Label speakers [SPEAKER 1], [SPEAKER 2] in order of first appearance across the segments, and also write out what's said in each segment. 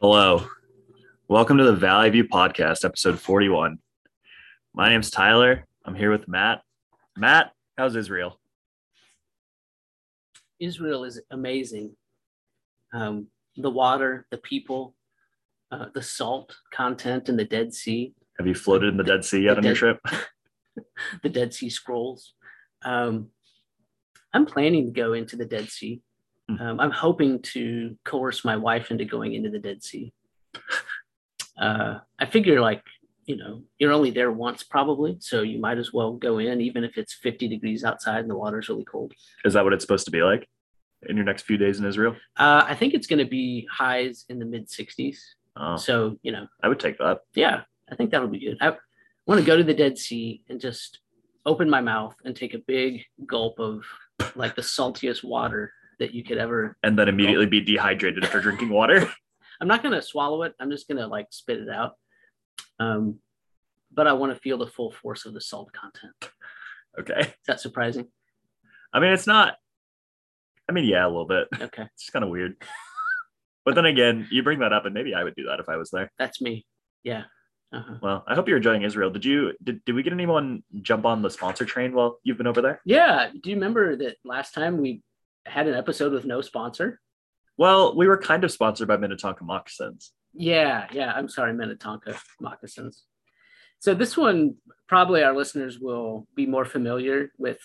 [SPEAKER 1] Hello. Welcome to the Valley View Podcast, episode 41. My name's Tyler. I'm here with Matt. Matt, how's Israel?
[SPEAKER 2] Israel is amazing. Um, the water, the people, uh, the salt content in the Dead Sea,
[SPEAKER 1] Have you floated in the Dead Sea yet
[SPEAKER 2] The
[SPEAKER 1] on your trip?
[SPEAKER 2] the Dead Sea Scrolls. Um, I'm planning to go into the Dead Sea.
[SPEAKER 1] Hmm.
[SPEAKER 2] Um, I'm hoping to coerce my wife into going into the Dead Sea. Uh, I figure, like, you know, you're only there once probably, so you might as well go in, even if it's 50 degrees outside and the water's really cold.
[SPEAKER 1] Is that what it's supposed to be like in your next few days in Israel?
[SPEAKER 2] Uh, I think it's going to be highs in the mid 60s.
[SPEAKER 1] Oh,
[SPEAKER 2] So, you know,
[SPEAKER 1] I would take that.
[SPEAKER 2] yeah, I think that'll be good. I want to go to the Dead Sea and just open my mouth and take a big gulp of like the saltiest water that you could ever.
[SPEAKER 1] And then immediately be dehydrated after drinking water.
[SPEAKER 2] I'm not going to swallow it. I'm just going to like spit it out. Um, but I want to feel the full force of the salt content.
[SPEAKER 1] Okay.
[SPEAKER 2] Is that surprising?
[SPEAKER 1] I mean, it's not, I mean, yeah, a little bit.
[SPEAKER 2] Okay,
[SPEAKER 1] It's just kind of weird. But then again, you bring that up, and maybe I would do that if I was there.
[SPEAKER 2] that's me. Yeah. Uh-huh.
[SPEAKER 1] Well, I hope you're enjoying Israel. Did you did, did we get anyone jump on the sponsor train while you've been over there?
[SPEAKER 2] Yeah. Do you remember that last time we had an episode with no sponsor?
[SPEAKER 1] Well, we were kind of sponsored by Minnetonka Moccasins.
[SPEAKER 2] Yeah, yeah. I'm sorry, Minnetonka moccasins. So this one, probably our listeners will be more familiar with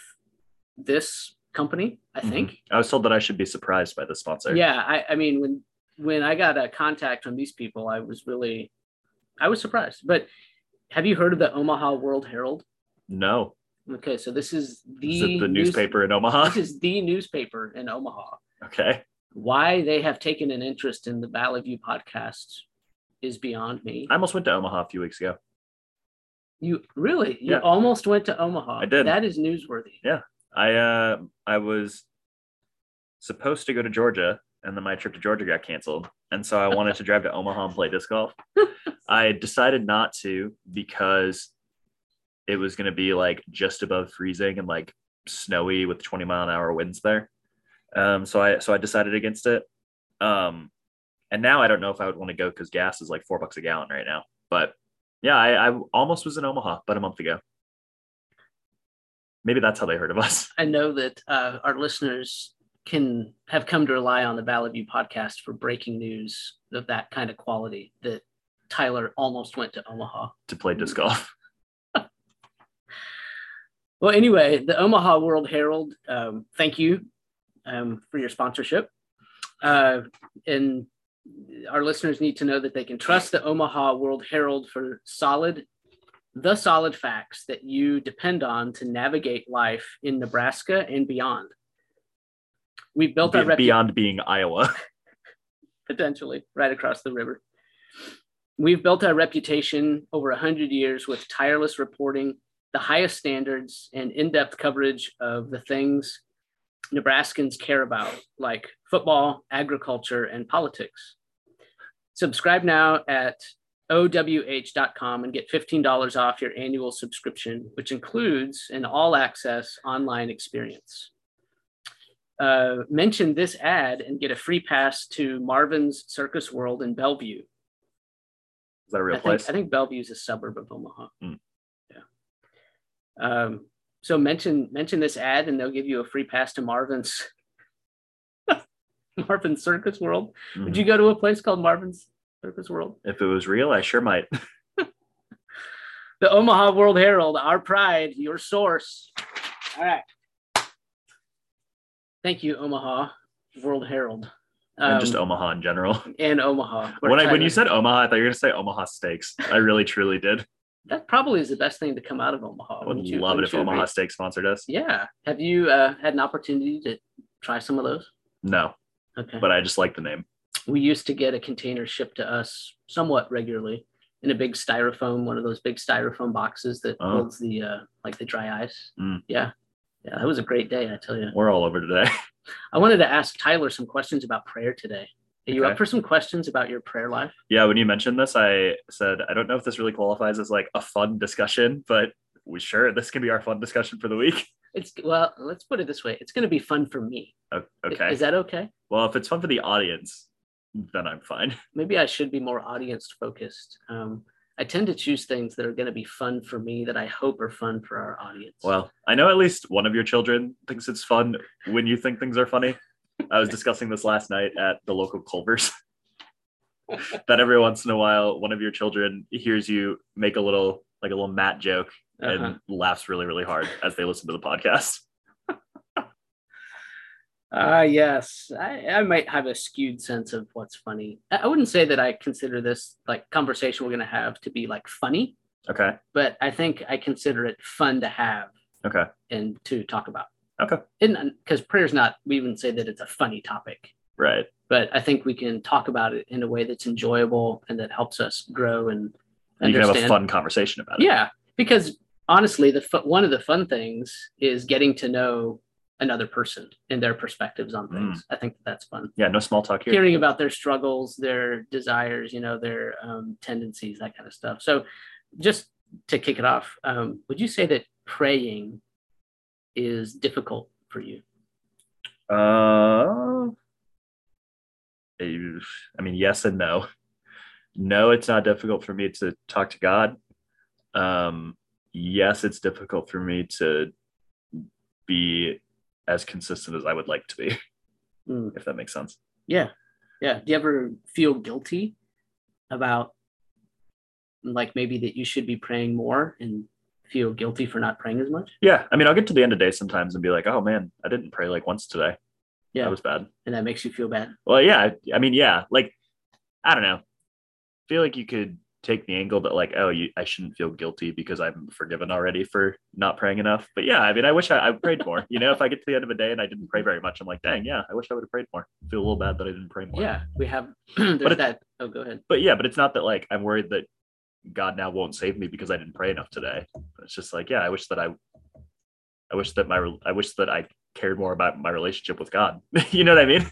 [SPEAKER 2] this company. I mm-hmm. think.
[SPEAKER 1] I was told that I should be surprised by the sponsor.
[SPEAKER 2] Yeah, I, I mean, when when I got a contact from these people, I was really, I was surprised. But have you heard of the Omaha World Herald?
[SPEAKER 1] No.
[SPEAKER 2] Okay, so this is the,
[SPEAKER 1] Is the
[SPEAKER 2] news-
[SPEAKER 1] newspaper in Omaha?
[SPEAKER 2] This is the newspaper in Omaha.
[SPEAKER 1] Okay.
[SPEAKER 2] Why they have taken an interest in the Valley View podcast is beyond me.
[SPEAKER 1] I almost went to Omaha a few weeks ago.
[SPEAKER 2] You really? You
[SPEAKER 1] Yeah.
[SPEAKER 2] almost went to Omaha.
[SPEAKER 1] I did.
[SPEAKER 2] That is newsworthy. Yeah.
[SPEAKER 1] I uh I was supposed to go to Georgia and then my trip to Georgia got canceled. And so I wanted to drive to Omaha and play disc golf. I decided not to because it was going to be like just above freezing and like snowy with 20 mile an hour winds there. Um so I so I decided against it. Um and now I don't know if I would want to go cuz gas is like 4 bucks a gallon right now. But yeah, I, I almost was in Omaha about a month ago. Maybe that's how they heard of us.
[SPEAKER 2] I know that uh, our listeners can have come to rely on the Valley View podcast for breaking news of that kind of quality. That Tyler almost went to Omaha.
[SPEAKER 1] to play disc golf.
[SPEAKER 2] Well, anyway, the Omaha World Herald. Um, thank you um, for your sponsorship, uh, and our listeners need to know that they can trust the Omaha World Herald for solid, the solid facts that you depend on to navigate life in Nebraska and beyond. We've built our
[SPEAKER 1] beyond being Iowa.
[SPEAKER 2] potentially right across the river. We've built our reputation over 100 years with tireless reporting, the highest standards, and in depth coverage of the things Nebraskans care about, like football, agriculture, and politics. Subscribe now at owh.com and get $15 off your annual subscription, which includes an all access online experience uh, mention this ad and get a free pass to Marvin's Circus World in Bellevue.
[SPEAKER 1] Is that a real
[SPEAKER 2] I think,
[SPEAKER 1] place?
[SPEAKER 2] I think Bellevue is a suburb of Omaha.
[SPEAKER 1] Hmm.
[SPEAKER 2] Um, so mention mention this ad and they'll give you a free pass to Marvin's Marvin's Circus World. Would
[SPEAKER 1] Mhm.
[SPEAKER 2] you go to a place called Marvin's Circus World?
[SPEAKER 1] If it was real, I sure might.
[SPEAKER 2] The Omaha World Herald, our pride, your source. All right. Thank you, Omaha World Herald.
[SPEAKER 1] and just
[SPEAKER 2] Um,
[SPEAKER 1] Omaha in general.
[SPEAKER 2] and Omaha.
[SPEAKER 1] When I when you said Omaha, I thought you were gonna say Omaha Steaks. I really truly did.
[SPEAKER 2] That probably is the best thing to come out of Omaha.
[SPEAKER 1] I would
[SPEAKER 2] wouldn't you-
[SPEAKER 1] love it if
[SPEAKER 2] you agree?
[SPEAKER 1] Omaha Steak sponsored us.
[SPEAKER 2] Yeah. Have you uh, had an opportunity to try some of those?
[SPEAKER 1] No,
[SPEAKER 2] Okay.
[SPEAKER 1] but I just like the name.
[SPEAKER 2] we used to get a container shipped to us somewhat regularly in a big styrofoam, one of those big styrofoam boxes that
[SPEAKER 1] Oh.
[SPEAKER 2] holds the uh, like the dry ice.
[SPEAKER 1] Mm.
[SPEAKER 2] Yeah. Yeah, that was a great day, I tell you.
[SPEAKER 1] We're all over today.
[SPEAKER 2] I wanted to ask Tyler some questions about prayer today. Are you
[SPEAKER 1] Okay.
[SPEAKER 2] up for some questions about your prayer life?
[SPEAKER 1] yeah, when you mentioned this, I said I don't know if this really qualifies as like a fun discussion, but we sure this can be our fun discussion for the week.
[SPEAKER 2] It's well, let's put it this way. It's going to be fun for me.
[SPEAKER 1] Okay.
[SPEAKER 2] Is that okay?
[SPEAKER 1] well, if it's fun for the audience, then I'm fine.
[SPEAKER 2] maybe I should be more audience focused. Um, I tend to choose things that are going to be fun for me that I hope are fun for our audience.
[SPEAKER 1] Well, I know at least one of your children thinks it's fun when you think things are funny. I was discussing this last night at the local Culver's. that every once in a while, one of your children hears you make a little, like a little Matt joke and
[SPEAKER 2] Uh-huh.
[SPEAKER 1] laughs really, really hard as they listen to the podcast.
[SPEAKER 2] Ah, yes, I, I might have a skewed sense of what's funny. I, I wouldn't say that I consider this like conversation we're going to have to be like funny,
[SPEAKER 1] Okay.
[SPEAKER 2] but I think I consider it fun to have
[SPEAKER 1] Okay.
[SPEAKER 2] and to talk about.
[SPEAKER 1] Okay.
[SPEAKER 2] And because prayer's not, we wouldn't say that it's a funny topic,
[SPEAKER 1] Right.
[SPEAKER 2] but I think we can talk about it in a way that's enjoyable and that helps us grow and
[SPEAKER 1] And you can have a fun conversation about it.
[SPEAKER 2] Yeah, because honestly, the one of the fun things is getting to know another person and their perspectives on things. I think that's fun.
[SPEAKER 1] Yeah. No small talk here.
[SPEAKER 2] Hearing about their struggles, their desires, you know, their um, tendencies, that kind of stuff. So, just to kick it off, um, would you say that praying is difficult for you?
[SPEAKER 1] Uh, I mean, yes and no. No, it's not difficult for me to talk to God. Um, yes, it's difficult for me to be as consistent as I would like to be,
[SPEAKER 2] Mm,
[SPEAKER 1] if that makes sense.
[SPEAKER 2] yeah, yeah. Do you ever feel guilty about, like, maybe that you should be praying more and feel guilty for not praying as much?
[SPEAKER 1] Yeah, I mean, I'll get to the end of the day sometimes and be like, "Oh man, I didn't pray like once today.
[SPEAKER 2] Yeah.
[SPEAKER 1] that was bad."
[SPEAKER 2] and that makes you feel bad.
[SPEAKER 1] Well, yeah, I- mean, yeah, like I don't know. I feel like you could take the angle that like, oh, you, I shouldn't feel guilty because I'm forgiven already for not praying enough. But yeah, I mean, I wish I, I prayed more. You know, if I get to the end of a day and I didn't pray very much, I'm like, dang, yeah, I wish I would have prayed more. I feel a little bad that I didn't pray more.
[SPEAKER 2] Yeah, we have there's
[SPEAKER 1] But it-
[SPEAKER 2] that. Oh, go ahead.
[SPEAKER 1] But yeah, but it's not that like I'm worried that God now won't save me because I didn't pray enough today. It's just like, yeah, I wish that I, I wish that my, I wish that I cared more about my relationship with God. you know what I mean?
[SPEAKER 2] It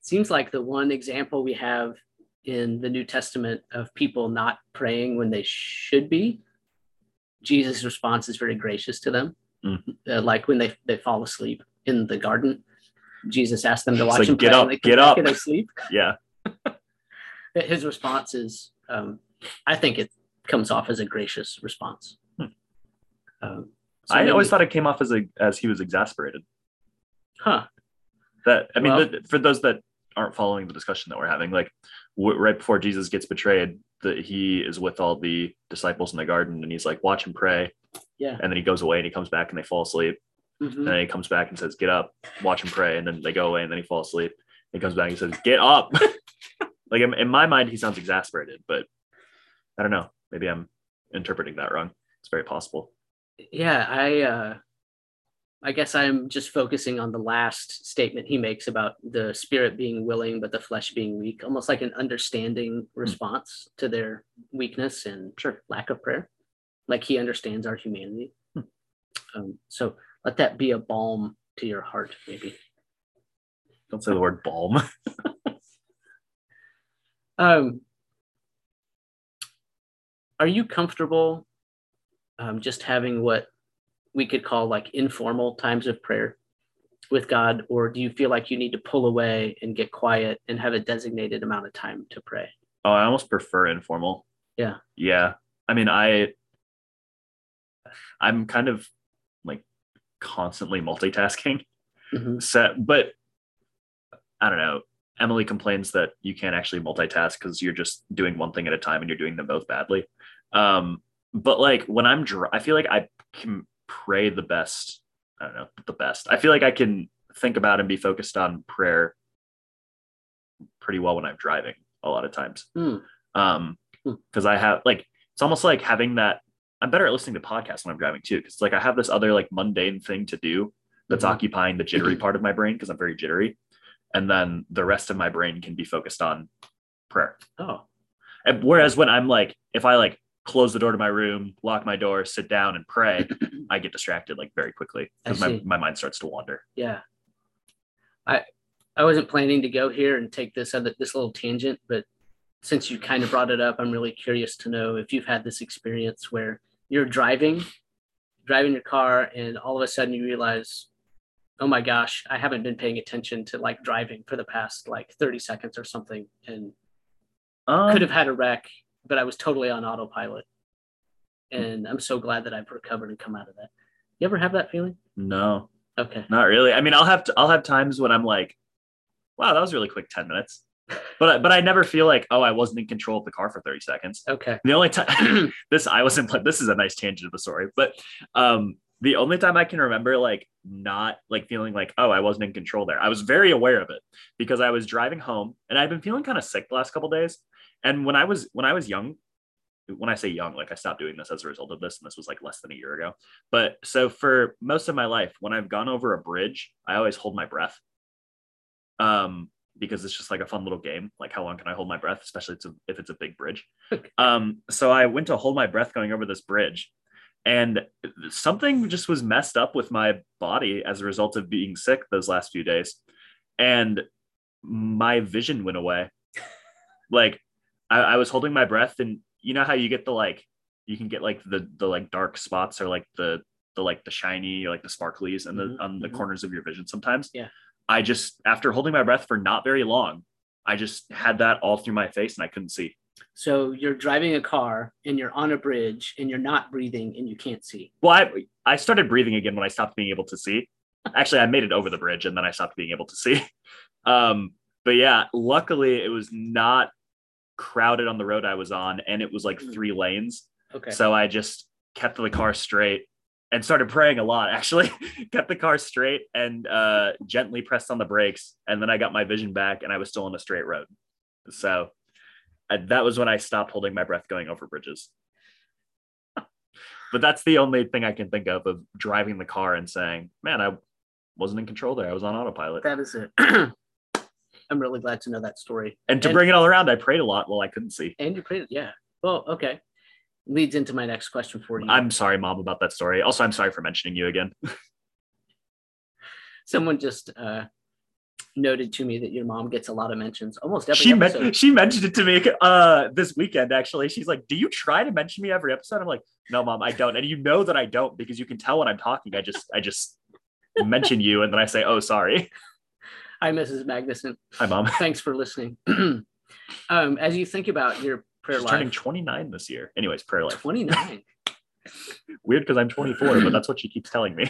[SPEAKER 2] seems like the one example we have in the New Testament of people not praying when they should be, Jesus' response is very gracious to them.
[SPEAKER 1] Mm.
[SPEAKER 2] Uh, like when they, they fall asleep in the garden, Jesus asked them to watch
[SPEAKER 1] like,
[SPEAKER 2] him
[SPEAKER 1] "Get up, get up."
[SPEAKER 2] and they sleep.
[SPEAKER 1] Yeah.
[SPEAKER 2] His response is, um, I think it comes off as a gracious response.
[SPEAKER 1] Hmm.
[SPEAKER 2] Um, so
[SPEAKER 1] I
[SPEAKER 2] maybe-
[SPEAKER 1] always thought it came off as a, as he was exasperated.
[SPEAKER 2] huh?
[SPEAKER 1] that i mean
[SPEAKER 2] Well-
[SPEAKER 1] the, for those that aren't following the discussion that we're having like w- right before jesus gets betrayed that he is with all the disciples in the garden and he's like watch him pray
[SPEAKER 2] Yeah.
[SPEAKER 1] and then he goes away and he comes back and they fall asleep
[SPEAKER 2] Mhm.
[SPEAKER 1] and then he comes back and says get up watch him pray and then they go away and then he falls asleep he comes back and says get up like in, in my mind he sounds exasperated but i don't know maybe i'm interpreting that wrong. It's very possible.
[SPEAKER 2] Yeah i uh i guess i'm just focusing on the last statement he makes about the spirit being willing but the flesh being weak almost like an understanding response to their weakness and
[SPEAKER 1] Sure.
[SPEAKER 2] lack of prayer. Like he understands our humanity.
[SPEAKER 1] Hmm.
[SPEAKER 2] um, so let that be a balm to your heart maybe.
[SPEAKER 1] Don't say the word balm.
[SPEAKER 2] Um are you comfortable um, just having what we could call like informal times of prayer with God, or do you feel like you need to pull away and get quiet and have a designated amount of time to pray?
[SPEAKER 1] Oh, I almost prefer informal.
[SPEAKER 2] Yeah.
[SPEAKER 1] Yeah. I mean, I I'm kind of like constantly multitasking.
[SPEAKER 2] Mhm.
[SPEAKER 1] Set, but I don't know. Emily complains that you can't actually multitask because you're just doing one thing at a time and you're doing them both badly. Um, but like when I'm dri I feel like I can pray the best. I don't know the best. I feel like I can think about and be focused on prayer pretty well when I'm driving a lot of times.
[SPEAKER 2] Hmm.
[SPEAKER 1] Um,
[SPEAKER 2] Hmm.
[SPEAKER 1] because I have like it's almost like having that. I'm better at listening to podcasts when I'm driving too, because like I have this other like mundane thing to do that's
[SPEAKER 2] Mhm.
[SPEAKER 1] occupying the jittery part of my brain because I'm very jittery, and then the rest of my brain can be focused on prayer.
[SPEAKER 2] Oh,
[SPEAKER 1] And whereas when I'm like, if I like close the door to my room, lock my door, sit down and pray, I get distracted like very quickly because my, my mind starts to wander.
[SPEAKER 2] yeah. I I wasn't planning to go here and take this other this little tangent, but since you kind of brought it up, I'm really curious to know if you've had this experience where you're driving, driving your car, and all of a sudden you realize, oh my gosh, I haven't been paying attention to like driving for the past like 30 seconds or something and
[SPEAKER 1] Um,
[SPEAKER 2] could have had a wreck, but I was totally on autopilot. And I'm so glad that I've recovered and come out of that. You ever have that feeling?
[SPEAKER 1] no,
[SPEAKER 2] Okay.
[SPEAKER 1] not really. I mean, I'll have to, I'll have times when I'm like, wow, that was a really quick 10 minutes. But I, but I never feel like, oh, I wasn't in control of the car for 30 seconds.
[SPEAKER 2] Okay.
[SPEAKER 1] The only time this I wasn't this is a nice tangent of the story, but um the only time I can remember like not like feeling like oh I wasn't in control there. I was very aware of it because I was driving home and I'd been feeling kind of sick the last couple days. And when I was when I was young, when I say young, like I stopped doing this as a result of this, and this was like less than a year ago. But so for most of my life, when I've gone over a bridge, I always hold my breath. Um, because it's just like a fun little game. Like how long can I hold my breath, especially if it's a, if it's a big bridge. Um, so I went to hold my breath going over this bridge, and something just was messed up with my body as a result of being sick those last few days, and my vision went away. like I, I was holding my breath, and you know how you get the like you can get like the the like dark spots or like the the like the shiny or like the sparklies and the
[SPEAKER 2] Mhm,
[SPEAKER 1] on the
[SPEAKER 2] mhm.
[SPEAKER 1] corners of your vision sometimes.
[SPEAKER 2] Yeah.
[SPEAKER 1] I just after holding my breath for not very long, I just had that all through my face and I couldn't see.
[SPEAKER 2] So you're driving a car and you're on a bridge and you're not breathing and you can't see.
[SPEAKER 1] Well, I I started breathing again when I stopped being able to see. Actually, I made it over the bridge and then I stopped being able to see. Um, but yeah, luckily it was not crowded on the road I was on, and it was like
[SPEAKER 2] Mm.
[SPEAKER 1] three lanes.
[SPEAKER 2] Okay.
[SPEAKER 1] So I just kept the car straight and started praying a lot. Actually, kept the car straight and uh, gently pressed on the brakes, and then I got my vision back, and I was still on a straight road. So uh, that was when I stopped holding my breath going over bridges. but that's the only thing I can think of of driving the car and saying, "Man, I wasn't in control there. I was on autopilot."
[SPEAKER 2] that is it. I'm really glad to know that story.
[SPEAKER 1] And to
[SPEAKER 2] And-
[SPEAKER 1] bring it all around, I prayed a lot while I couldn't see.
[SPEAKER 2] And you prayed, yeah. Well, okay. Leads into my next question for you.
[SPEAKER 1] I'm sorry, mom, about that story. Also, I'm sorry for mentioning you again.
[SPEAKER 2] Someone just uh, noted to me that your mom gets a lot of mentions almost every
[SPEAKER 1] she
[SPEAKER 2] episode.
[SPEAKER 1] men- she mentioned it to me uh this weekend actually she's like do you try to mention me every episode i'm like no mom i don't and you know that i don't because you can tell when i'm talking i just i just mention you and then i say oh sorry
[SPEAKER 2] Hi, Mrs. Magnuson.
[SPEAKER 1] hi mom
[SPEAKER 2] Thanks for listening. um, as you think about your prayer
[SPEAKER 1] she's
[SPEAKER 2] life,
[SPEAKER 1] turning 29 this year anyways prayer life
[SPEAKER 2] 29.
[SPEAKER 1] weird because i'm 24 but that's what she keeps telling me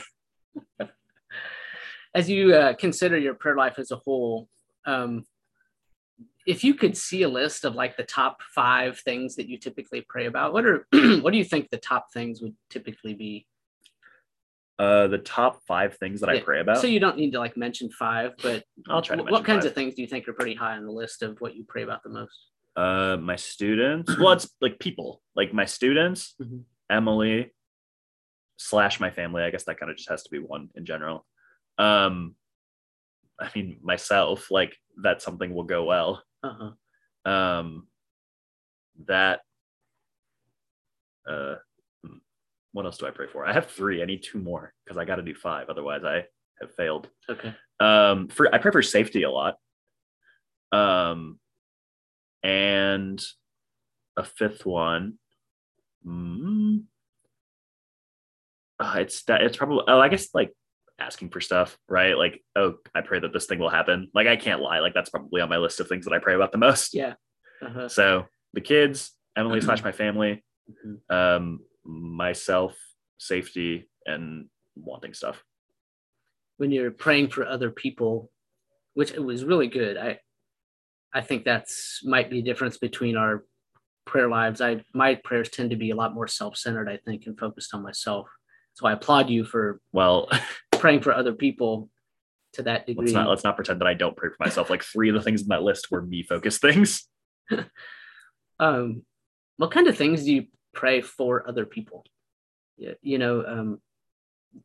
[SPEAKER 2] as you uh, consider your prayer life as a whole, um, if you could see a list of like the top five things that you typically pray about, what are what do you think the top things would typically be?
[SPEAKER 1] Uh the top five things that i
[SPEAKER 2] Yeah,
[SPEAKER 1] pray about
[SPEAKER 2] So you don't need to like mention five, but
[SPEAKER 1] i'll try to
[SPEAKER 2] what
[SPEAKER 1] mention
[SPEAKER 2] kinds
[SPEAKER 1] five.
[SPEAKER 2] of things do you think are pretty high on the list of what you pray about the most?
[SPEAKER 1] uh my students well it's like people like my students
[SPEAKER 2] Mhm.
[SPEAKER 1] emily slash my family i guess that kind of just has to be one in general um i mean myself like that something will go well
[SPEAKER 2] Uh-huh.
[SPEAKER 1] um that uh what else do i pray for? I have three. I need two more because i got to do five. Otherwise i have failed.
[SPEAKER 2] Okay.
[SPEAKER 1] um for i pray for safety a lot. Um and a fifth one. Mm, uh, it's that it's probably oh i guess like asking for stuff right? Like oh i pray that this thing will happen. Like i can't lie. Like that's probably on my list of things that i pray about the most.
[SPEAKER 2] Yeah. Uh-huh.
[SPEAKER 1] so the kids emily slash my family
[SPEAKER 2] Mhm.
[SPEAKER 1] um myself safety and wanting stuff
[SPEAKER 2] When you're praying for other people, which it was really good. I I think that's might be a difference between our prayer lives. I my prayers tend to be a lot more self-centered, I think, and focused on myself. So I applaud you for
[SPEAKER 1] well
[SPEAKER 2] praying for other people to that degree.
[SPEAKER 1] let's not let's not pretend that I don't pray for myself. Like three of the things in that list were me focused things.
[SPEAKER 2] um, what kind of things do you pray for other people? You know, um,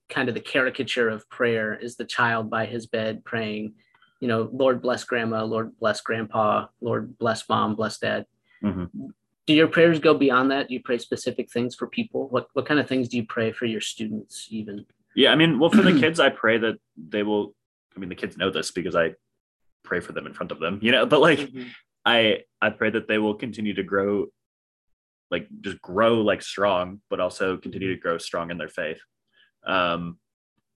[SPEAKER 2] kind of the caricature of prayer is the child by his bed praying, you know, Lord bless grandma, Lord bless grandpa, Lord bless mom, bless dad.
[SPEAKER 1] Mhm.
[SPEAKER 2] Do your prayers go beyond that? Do you pray specific things for people? What what kind of things do you pray for your students even?
[SPEAKER 1] Yeah, I mean, well, for the kids, I pray that they will. I mean, the kids know this because I pray for them in front of them, you know. But like,
[SPEAKER 2] Mhm.
[SPEAKER 1] I I pray that they will continue to grow, like just grow like strong, but also continue to grow strong in their faith. Um,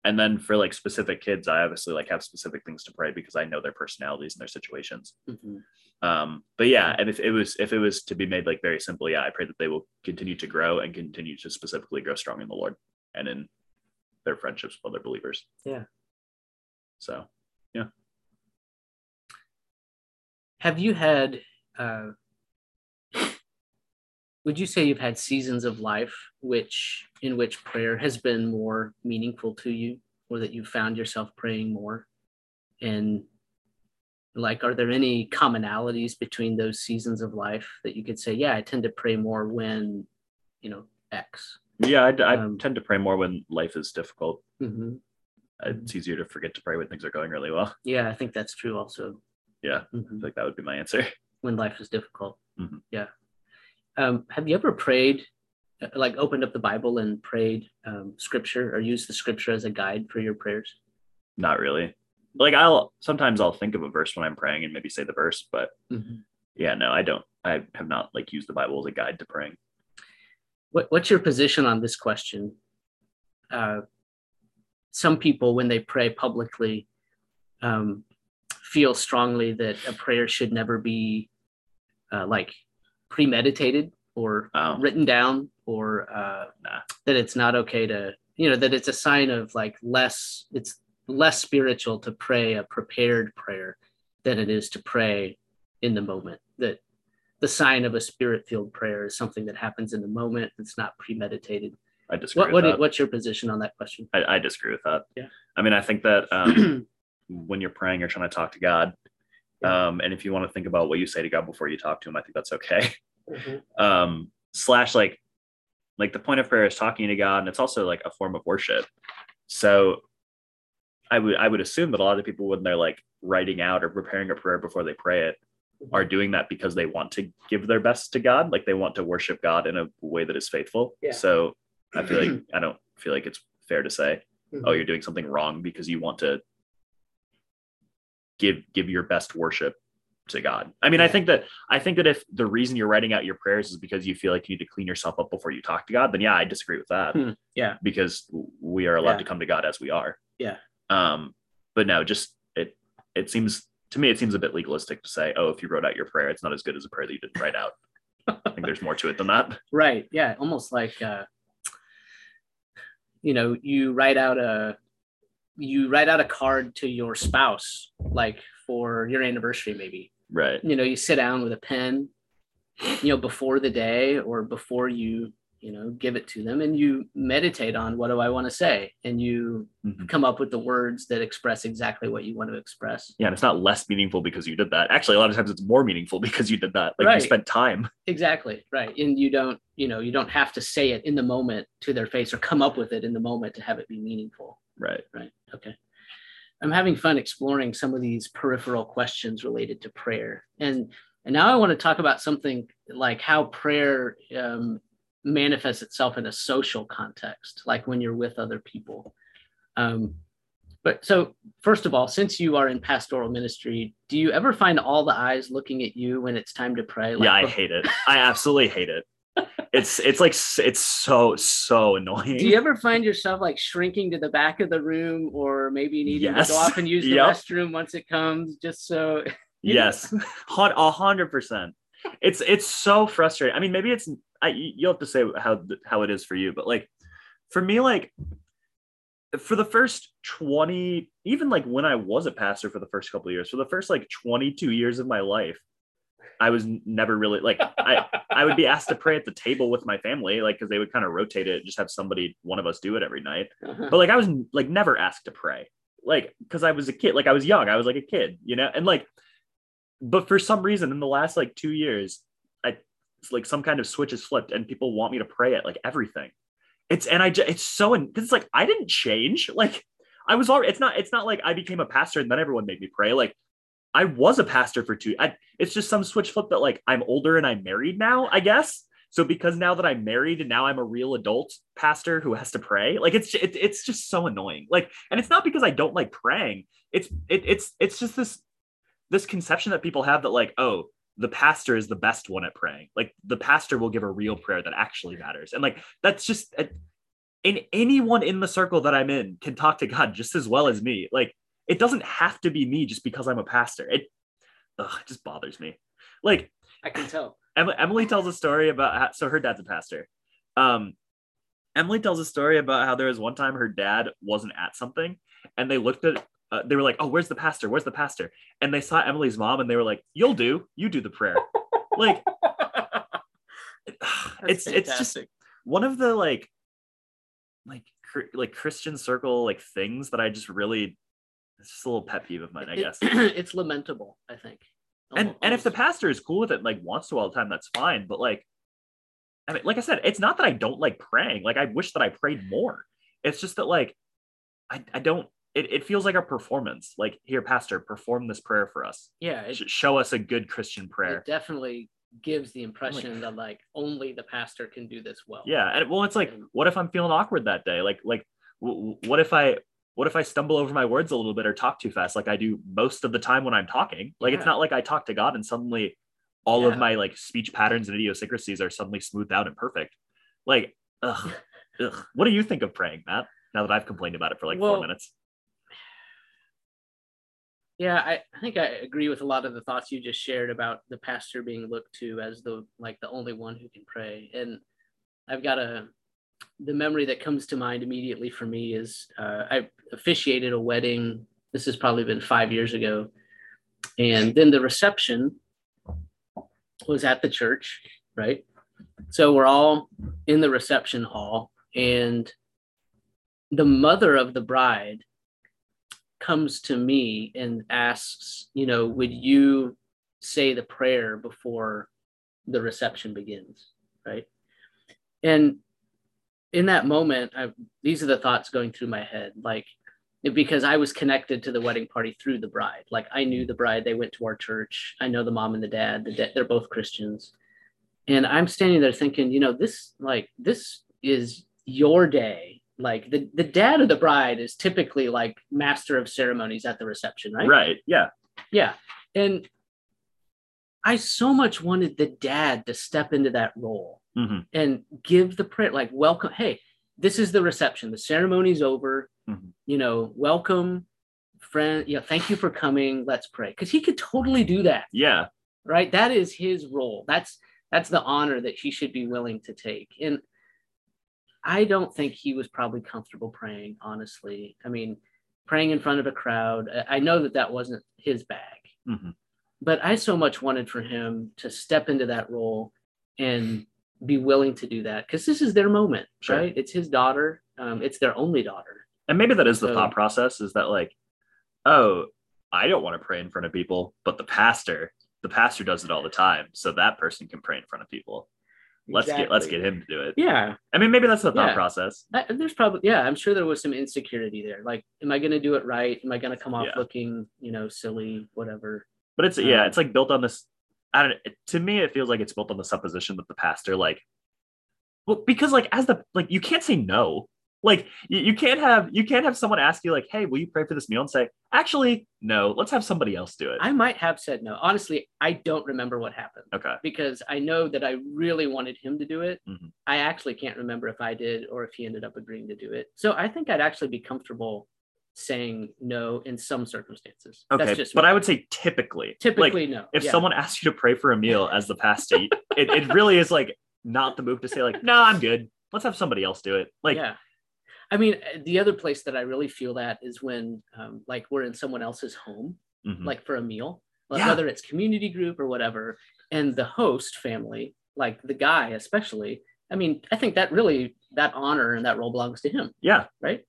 [SPEAKER 1] and then for like specific kids, I obviously like have specific things to pray because I know their personalities and their situations.
[SPEAKER 2] Mhm.
[SPEAKER 1] Um, but yeah, and if it was if it was to be made like very simple, yeah, I pray that they will continue to grow and continue to specifically grow strong in the Lord and in their friendships with other believers.
[SPEAKER 2] Yeah.
[SPEAKER 1] So yeah.
[SPEAKER 2] Have you had, uh, would you say you've had seasons of life which, in which prayer has been more meaningful to you or that you found yourself praying more? And like, are there any commonalities between those seasons of life that you could say, yeah, I tend to pray more when, you know, X?
[SPEAKER 1] yeah, I, I
[SPEAKER 2] Um,
[SPEAKER 1] tend to pray more when life is difficult.
[SPEAKER 2] hmm
[SPEAKER 1] It's easier to forget to pray when things are going really well.
[SPEAKER 2] Yeah, I think that's true also.
[SPEAKER 1] Yeah. I
[SPEAKER 2] Mhm.
[SPEAKER 1] feel like that would be my answer.
[SPEAKER 2] when life is difficult.
[SPEAKER 1] Mhm.
[SPEAKER 2] Yeah. Um, have you ever prayed, uh, like opened up the Bible and prayed um, scripture or used the scripture as a guide for your prayers?
[SPEAKER 1] Not really. Like I'll sometimes I'll think of a verse when I'm praying and maybe say the verse, but yeah, no, I don't. I have not like used the Bible as a guide to praying.
[SPEAKER 2] What, what's your position on this question? Uh, some people, when they pray publicly, um, feel strongly that a prayer should never be uh, like premeditated or
[SPEAKER 1] Oh.
[SPEAKER 2] written down or uh, that it's not okay to you know that it's a sign of like less it's less spiritual to pray a prepared prayer than it is to pray in the moment that the sign of a spirit filled prayer is something that happens in the moment it's not premeditated
[SPEAKER 1] I disagree.
[SPEAKER 2] what,
[SPEAKER 1] with that.
[SPEAKER 2] what's your position on that question
[SPEAKER 1] I, I disagree with that.
[SPEAKER 2] Yeah.
[SPEAKER 1] I mean, I think that um, when you're praying, you're trying to talk to God. Um, and if you want to think about what you say to God before you talk to him, I think that's okay. Um, slash like like the point of prayer is talking to God, and it's also like a form of worship. So I would I would assume that a lot of people when they're like writing out or preparing a prayer before they pray it are doing that because they want to give their best to God, like they want to worship God in a way that is faithful.
[SPEAKER 2] Yeah.
[SPEAKER 1] So I feel like I don't feel like it's fair to say,
[SPEAKER 2] Mhm.
[SPEAKER 1] oh, you're doing something wrong because you want to give give your best worship to God. I mean, I think that I think that if the reason you're writing out your prayers is because you feel like you need to clean yourself up before you talk to God, then yeah, I disagree with that.
[SPEAKER 2] Hmm. Yeah.
[SPEAKER 1] Because we are allowed
[SPEAKER 2] Yeah.
[SPEAKER 1] to come to God as we are.
[SPEAKER 2] Yeah.
[SPEAKER 1] Um, but no, just it it seems to me it seems a bit legalistic to say, oh, if you wrote out your prayer, it's not as good as a prayer that you didn't write out. I think there's more to it than that.
[SPEAKER 2] right yeah almost like uh you know you write out a you write out a card to your spouse like for your anniversary maybe
[SPEAKER 1] Right.
[SPEAKER 2] you know you sit down with a pen you know before the day or before you you know give it to them and you meditate on what do i want to say and you
[SPEAKER 1] Mhm.
[SPEAKER 2] come up with the words that express exactly what you want to express
[SPEAKER 1] Yeah, and it's not less meaningful because you did that. Actually, a lot of times it's more meaningful because you did that. Like
[SPEAKER 2] Right.
[SPEAKER 1] you spent time.
[SPEAKER 2] exactly right and you don't you know you don't have to say it in the moment to their face or come up with it in the moment to have it be meaningful
[SPEAKER 1] Right.
[SPEAKER 2] right okay i'm having fun exploring some of these peripheral questions related to prayer and and now i want to talk about something like how prayer um, manifests itself in a social context like when you're with other people um, but so first of all since you are in pastoral ministry do you ever find all the eyes looking at you when it's time to pray
[SPEAKER 1] yeah, I hate it. I absolutely hate it. It's it's like it's so so annoying.
[SPEAKER 2] do you ever find yourself like shrinking to the back of the room or maybe needing
[SPEAKER 1] Yes.
[SPEAKER 2] to go off and use the
[SPEAKER 1] Yep.
[SPEAKER 2] restroom once it comes just so
[SPEAKER 1] yes, a hundred percent. It's it's so frustrating. I mean, maybe it's I, you'll have to say how how it is for you, but like for me, like for the first 20 even like when i was a pastor for the first couple of years for the first like 22 years of my life i was never really like i i would be asked to pray at the table with my family like because they would kind of rotate it just have somebody one of us do it every night
[SPEAKER 2] Uh-huh.
[SPEAKER 1] but like i was like never asked to pray like because i was a kid like i was young i was like a kid you know and like but for some reason in the last like two years like some kind of switch is flipped and people want me to pray at like everything. It's and i ju- it's so because it's like i didn't change. Like i was already it's not it's not like i became a pastor and then everyone made me pray. Like i was a pastor for two I, it's just some switch flip that like i'm older and i'm married now i guess. So because now that i'm married and now i'm a real adult pastor who has to pray like it's it, it's just so annoying. Like and it's not because i don't like praying. It's it, it's it's just this this conception that people have that like oh the pastor is the best one at praying like the pastor will give a real prayer that actually matters and like that's just it, and anyone in the circle that I'm in can talk to God just as well as me. Like it doesn't have to be me just because I'm a pastor. It, ugh, it just bothers me. Like
[SPEAKER 2] I can tell.
[SPEAKER 1] Em- Emily tells a story about how, so her dad's a pastor. Um, Emily tells a story about how there was one time her dad wasn't at something, and they looked at. Uh, they were like, "Oh, where's the pastor? Where's the pastor?" And they saw Emily's mom, and they were like, "You'll do. You do the prayer." like, it's it's just one of the like, like cr- like Christian circle like things that I just really. It's just a little pet peeve of mine, I guess.
[SPEAKER 2] it's lamentable. I think.
[SPEAKER 1] and and if the pastor is cool with it, like wants to all the time, that's fine. But like, I mean, like I said, it's not that I don't like praying. Like I wish that I prayed more. It's just that like, I I don't. It, it feels like a performance. Like here, pastor, perform this prayer for us.
[SPEAKER 2] yeah, it,
[SPEAKER 1] Sh- Show us a good Christian prayer.
[SPEAKER 2] it definitely gives the impression that like only the pastor can do this well.
[SPEAKER 1] Yeah, and well, it's like,
[SPEAKER 2] And-
[SPEAKER 1] what if I'm feeling awkward that day? Like like, w- what if I what if I stumble over my words a little bit or talk too fast, like I do most of the time when I'm talking? Like it's not like I talk to God and suddenly all
[SPEAKER 2] Yeah.
[SPEAKER 1] of my like speech patterns and idiosyncrasies are suddenly smoothed out and perfect. Like, ugh, ugh. What do you think of praying, Matt? Now that I've complained about it for like four minutes.
[SPEAKER 2] Yeah, I, I think I agree with a lot of the thoughts you just shared about the pastor being looked to as the like the only one who can pray. And I've got a the memory that comes to mind immediately for me is uh, I officiated a wedding. This has probably been five years ago, and then the reception was at the church, right? So we're all in the reception hall, and the mother of the bride comes to me and asks, you know, would you say the prayer before the reception begins, right? And in that moment, I, these are the thoughts going through my head, like because I was connected to the wedding party through the bride. Like I knew the bride; they went to our church. I know the mom and the dad. The da- they're both Christians, and I'm standing there thinking, you know, this like this is your day. Like the the dad of the bride is typically like master of ceremonies at the reception, right?
[SPEAKER 1] Right. Yeah.
[SPEAKER 2] Yeah. And I so much wanted the dad to step into that role
[SPEAKER 1] hmm
[SPEAKER 2] and give the prayer, like, welcome. Hey, this is the reception. The ceremony's over.
[SPEAKER 1] Mhm.
[SPEAKER 2] You know, welcome, friend. Yeah, thank you for coming. Let's pray. Because he could totally do that,
[SPEAKER 1] Yeah.
[SPEAKER 2] right? That is his role. That's that's the honor that he should be willing to take. And I don't think he was probably comfortable praying, honestly. I mean, praying in front of a crowd. I know that that wasn't his bag
[SPEAKER 1] hmm
[SPEAKER 2] but I so much wanted for him to step into that role and be willing to do that because this is their moment,
[SPEAKER 1] Sure.
[SPEAKER 2] right? It's his daughter. Um, it's their only daughter.
[SPEAKER 1] And maybe that is the
[SPEAKER 2] So-
[SPEAKER 1] thought process is that like, oh, I don't want to pray in front of people, but the pastor, the pastor does it all the time. So that person can pray in front of people. Let's get let's get him to do it.
[SPEAKER 2] Yeah,
[SPEAKER 1] I mean, maybe that's the thought
[SPEAKER 2] Yeah.
[SPEAKER 1] process.
[SPEAKER 2] I, there's probably yeah. I'm sure there was some insecurity there. Like, am I going to do it right? Am I going to come off
[SPEAKER 1] Yeah.
[SPEAKER 2] looking, you know, silly, whatever?
[SPEAKER 1] But it's yeah,
[SPEAKER 2] Um,
[SPEAKER 1] it's like built on this. I don't. To me, it feels like it's built on the supposition that the pastor like, well, because like as the like you can't say no. Like you, you can't have you can't have someone ask you like, hey, will you pray for this meal? And say, actually, no, let's have somebody else do it.
[SPEAKER 2] I might have said no. Honestly, I don't remember what happened
[SPEAKER 1] okay.
[SPEAKER 2] because I know that I really wanted him to do it.
[SPEAKER 1] Mhm.
[SPEAKER 2] I actually can't remember if I did or if he ended up agreeing to do it. So I think I'd actually be comfortable saying no in some circumstances.
[SPEAKER 1] Okay.
[SPEAKER 2] That's just
[SPEAKER 1] but. I would say typically, like,
[SPEAKER 2] typically no.
[SPEAKER 1] if
[SPEAKER 2] Yeah.
[SPEAKER 1] someone asks you to pray for a meal as the pastor, it, it really is like not the move to say like, no, I'm good. Let's have somebody else do it. Like,
[SPEAKER 2] yeah. I mean, uh, the other place that I really feel that is when, um, like, we're in someone else's home,
[SPEAKER 1] mhm.
[SPEAKER 2] like for a meal,
[SPEAKER 1] Yeah.
[SPEAKER 2] whether it's community group or whatever, and the host family, like the guy especially. I mean, I think that really that honor and that role belongs to him,
[SPEAKER 1] yeah,
[SPEAKER 2] right?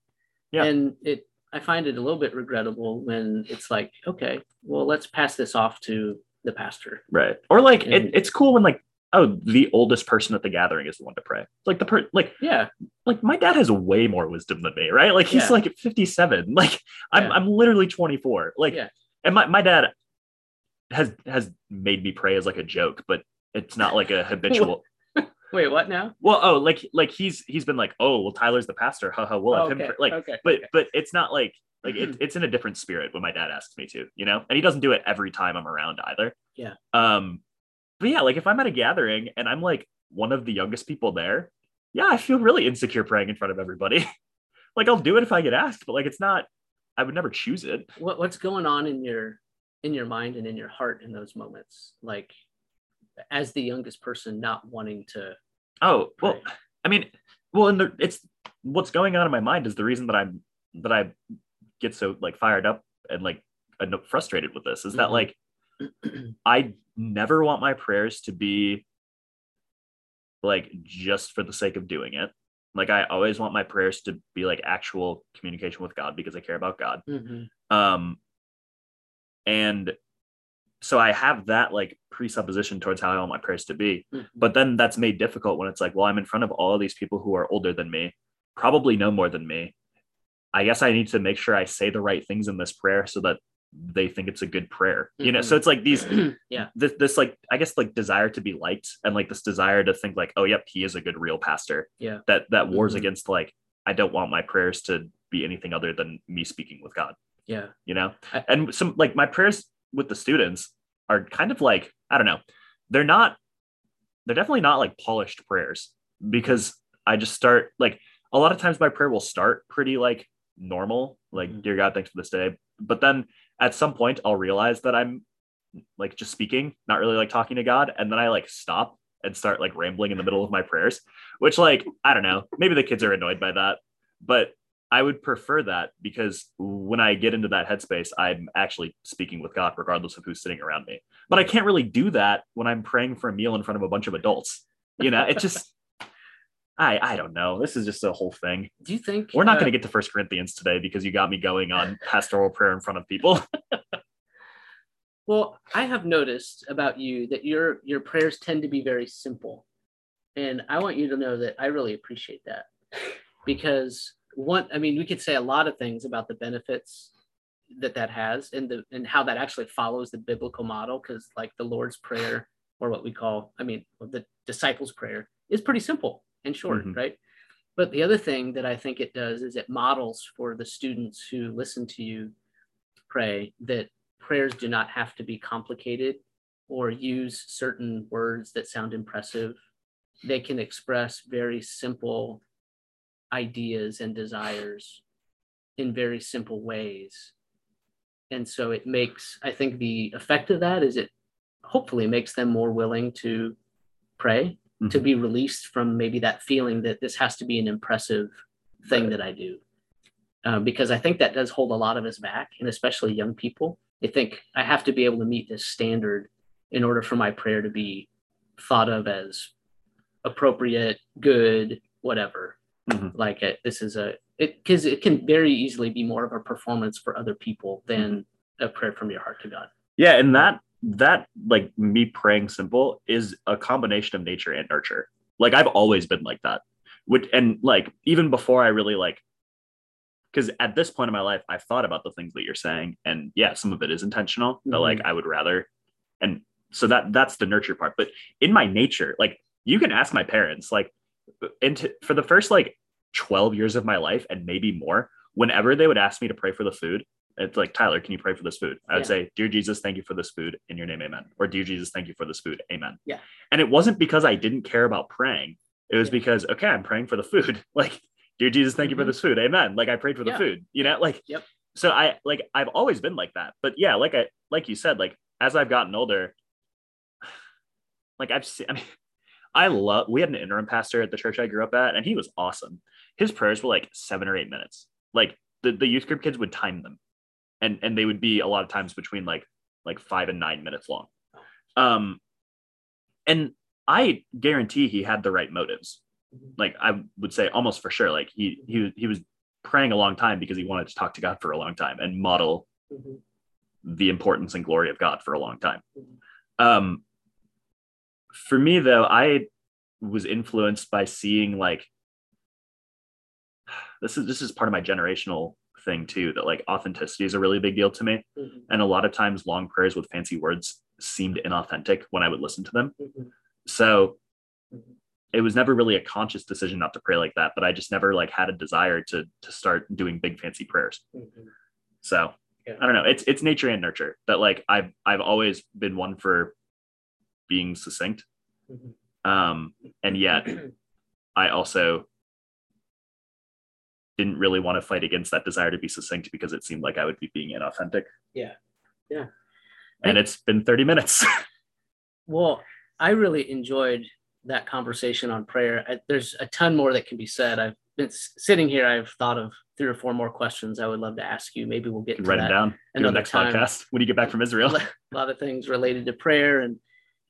[SPEAKER 1] Yeah.
[SPEAKER 2] And it, I find it a little bit regrettable when it's like, okay, well, let's pass this off to the pastor.
[SPEAKER 1] right. Or like, it, it's cool when like, oh, the oldest person at the gathering is the one to pray. Like the per, like,
[SPEAKER 2] Yeah,
[SPEAKER 1] like my dad has way more wisdom than me, right? Like he's
[SPEAKER 2] Yeah.
[SPEAKER 1] like 57. Like I'm,
[SPEAKER 2] Yeah.
[SPEAKER 1] I'm literally 24. Like,
[SPEAKER 2] Yeah.
[SPEAKER 1] and my, my dad has has made me pray as like a joke, but it's not like a habitual.
[SPEAKER 2] Wait, what now?
[SPEAKER 1] well, oh, like like he's he's been like, oh, well, Tyler's the pastor. Haha, we'll have
[SPEAKER 2] okay.
[SPEAKER 1] him. Pray. Like,
[SPEAKER 2] okay.
[SPEAKER 1] but
[SPEAKER 2] okay.
[SPEAKER 1] but it's not like like it, it's in a different spirit when my dad asks me to, you know, and he doesn't do it every time I'm around either.
[SPEAKER 2] Yeah.
[SPEAKER 1] Um, but yeah, like if I'm at a gathering and I'm like one of the youngest people there, yeah, I feel really insecure praying in front of everybody. like I'll do it if I get asked, but like it's not. I would never choose it.
[SPEAKER 2] What what's going on in your in your mind and in your heart in those moments? Like as the youngest person, not wanting to.
[SPEAKER 1] Oh well. I mean, well, and the, it's what's going on in my mind is the reason that I'm that I get so like fired up and like frustrated with this is that
[SPEAKER 2] Mhm.
[SPEAKER 1] like I never want my prayers to be like just for the sake of doing it. Like I always want my prayers to be like actual communication with God because I care about God.
[SPEAKER 2] Mhm.
[SPEAKER 1] Um and so I have that like presupposition towards how I want my prayers to be.
[SPEAKER 2] Mhm.
[SPEAKER 1] But then that's made difficult when it's like, well, I'm in front of all of these people who are older than me, probably know more than me. I guess I need to make sure I say the right things in this prayer so that they think it's a good prayer. You know, so it's like these
[SPEAKER 2] yeah.
[SPEAKER 1] this, this like I guess like desire to be liked and like this desire to think like, oh yep, he is a good real pastor.
[SPEAKER 2] Yeah.
[SPEAKER 1] That that wars
[SPEAKER 2] Mhm.
[SPEAKER 1] against like I don't want my prayers to be anything other than me speaking with God
[SPEAKER 2] Yeah.
[SPEAKER 1] you know
[SPEAKER 2] I-
[SPEAKER 1] and some like my prayers with the students are kind of like i don't know they're not they're definitely not like polished prayers because i just start like a lot of times my prayer will start pretty like normal like
[SPEAKER 2] Mhm.
[SPEAKER 1] dear god thanks for this day but then at some point i'll realize that i'm like just speaking not really like talking to god and then i like stop and start like rambling in the middle of my prayers which like i don't know maybe the kids are annoyed by that but I would prefer that because when I get into that headspace, I'm actually speaking with God, regardless of who's sitting around me. But I can't really do that when I'm praying for a meal in front of a bunch of adults. You know, it just, I, I don't know. This is just a whole thing.
[SPEAKER 2] Do you think
[SPEAKER 1] We're not
[SPEAKER 2] uh,
[SPEAKER 1] going to get to First Corinthians today because you got me going on pastoral prayer in front of people.
[SPEAKER 2] Well, I have noticed about you that your your prayers tend to be very simple. And I want you to know that I really appreciate that. Because one I mean, we could say a lot of things about the benefits that that has and the and how that actually follows the biblical model cuz like the Lord's prayer or what we call I mean, the disciples prayer is pretty simple and short,
[SPEAKER 1] Mhm.
[SPEAKER 2] right? But the other thing that I think it does is it models for the students who listen to you pray that prayers do not have to be complicated or use certain words that sound impressive. They can express very simple ideas and desires in very simple ways. And so it makes, I think the effect of that is it hopefully makes them more willing to pray, to
[SPEAKER 1] Mhm.
[SPEAKER 2] be released from maybe that feeling that this has to be an impressive thing that I do. Um, because I think that does hold a lot of us back, and especially young people. They think I have to be able to meet this standard in order for my prayer to be thought of as appropriate, good, whatever.
[SPEAKER 1] Mhm.
[SPEAKER 2] Like it, this is a it because it can very easily be more of a performance for other people than a prayer from your heart to God.
[SPEAKER 1] Yeah, and that that like me praying simple is a combination of nature and nurture. Like I've always been like that. Which and like even before I really like because at this point in my life I've thought about the things that you're saying and yeah, some of it is intentional. But like mm-hmm. I would rather and so that that's the nurture part. But in my nature, like you can ask my parents, like into for the first like 12 years of my life and maybe more, whenever they would ask me to pray for the food, it's like Tyler, can you pray for this food? I would
[SPEAKER 2] Yeah.
[SPEAKER 1] say, Dear Jesus, thank you for this food. In your name, amen. Or Dear Jesus, thank you for this food. Amen.
[SPEAKER 2] Yeah.
[SPEAKER 1] And it wasn't because I didn't care about praying. It was
[SPEAKER 2] Yeah.
[SPEAKER 1] because, okay, I'm praying for the food. Like, Dear Jesus, thank you for
[SPEAKER 2] Mhm.
[SPEAKER 1] this food. Amen. Like I prayed for the food. You know, like
[SPEAKER 2] Yep.
[SPEAKER 1] so I like I've always been like that. But yeah, like I like you said, like as I've gotten older, like I've seen I mean I love we had an interim pastor at the church I grew up at, and he was awesome. His prayers were like seven or eight minutes. Like the, the youth group kids would time them. And and they would be a lot of times between like like five and nine minutes long. Um and I guarantee he had the right motives.
[SPEAKER 2] Mhm.
[SPEAKER 1] Like I would say almost for sure. Like he he he was praying a long time because he wanted to talk to God for a long time and model
[SPEAKER 2] Mhm.
[SPEAKER 1] the importance and glory of God for a long time.
[SPEAKER 2] Mhm.
[SPEAKER 1] Um, for me, though, I was influenced by seeing like this is this is part of my generational thing too. That like authenticity is a really big deal to me,
[SPEAKER 2] Mhm.
[SPEAKER 1] and a lot of times long prayers with fancy words seemed inauthentic when I would listen to them.
[SPEAKER 2] Mhm.
[SPEAKER 1] So
[SPEAKER 2] Mhm.
[SPEAKER 1] it was never really a conscious decision not to pray like that, but I just never like had a desire to to start doing big fancy prayers.
[SPEAKER 2] Mhm.
[SPEAKER 1] So
[SPEAKER 2] Yeah.
[SPEAKER 1] I don't know. It's it's nature and nurture that like I've I've always been one for being succinct.
[SPEAKER 2] Mhm.
[SPEAKER 1] Um, and yet I also didn't really want to fight against that desire to be succinct because it seemed like I would be being inauthentic.
[SPEAKER 2] Yeah. Yeah.
[SPEAKER 1] And it's been 30 minutes.
[SPEAKER 2] well, I really enjoyed that conversation on prayer. I, there's a ton more that can be said. I've been sitting here. I've thought of three or four more questions I would love to ask you. Maybe we'll get to
[SPEAKER 1] write
[SPEAKER 2] that
[SPEAKER 1] them down.
[SPEAKER 2] another
[SPEAKER 1] next
[SPEAKER 2] time.
[SPEAKER 1] podcast when you get back from Israel.
[SPEAKER 2] a lot of things related to prayer and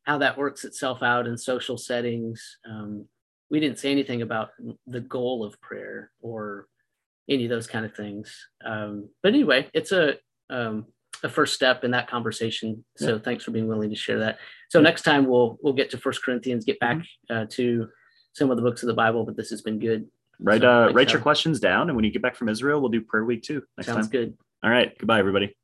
[SPEAKER 2] how that works itself out in social settings. Um, we didn't say anything about the goal of prayer or any of those kind of things. Um, but anyway, it's a um, a first step in that conversation. So yeah. thanks for being willing to share that. So yeah. next time we'll we'll get to First Corinthians, get back mm-hmm. uh, to some of the books of the Bible. But this has been good.
[SPEAKER 1] Write
[SPEAKER 2] so,
[SPEAKER 1] uh, write your questions down, and when you get back from Israel, we'll do prayer week too.
[SPEAKER 2] Next Sounds time. good.
[SPEAKER 1] All right. Goodbye, everybody.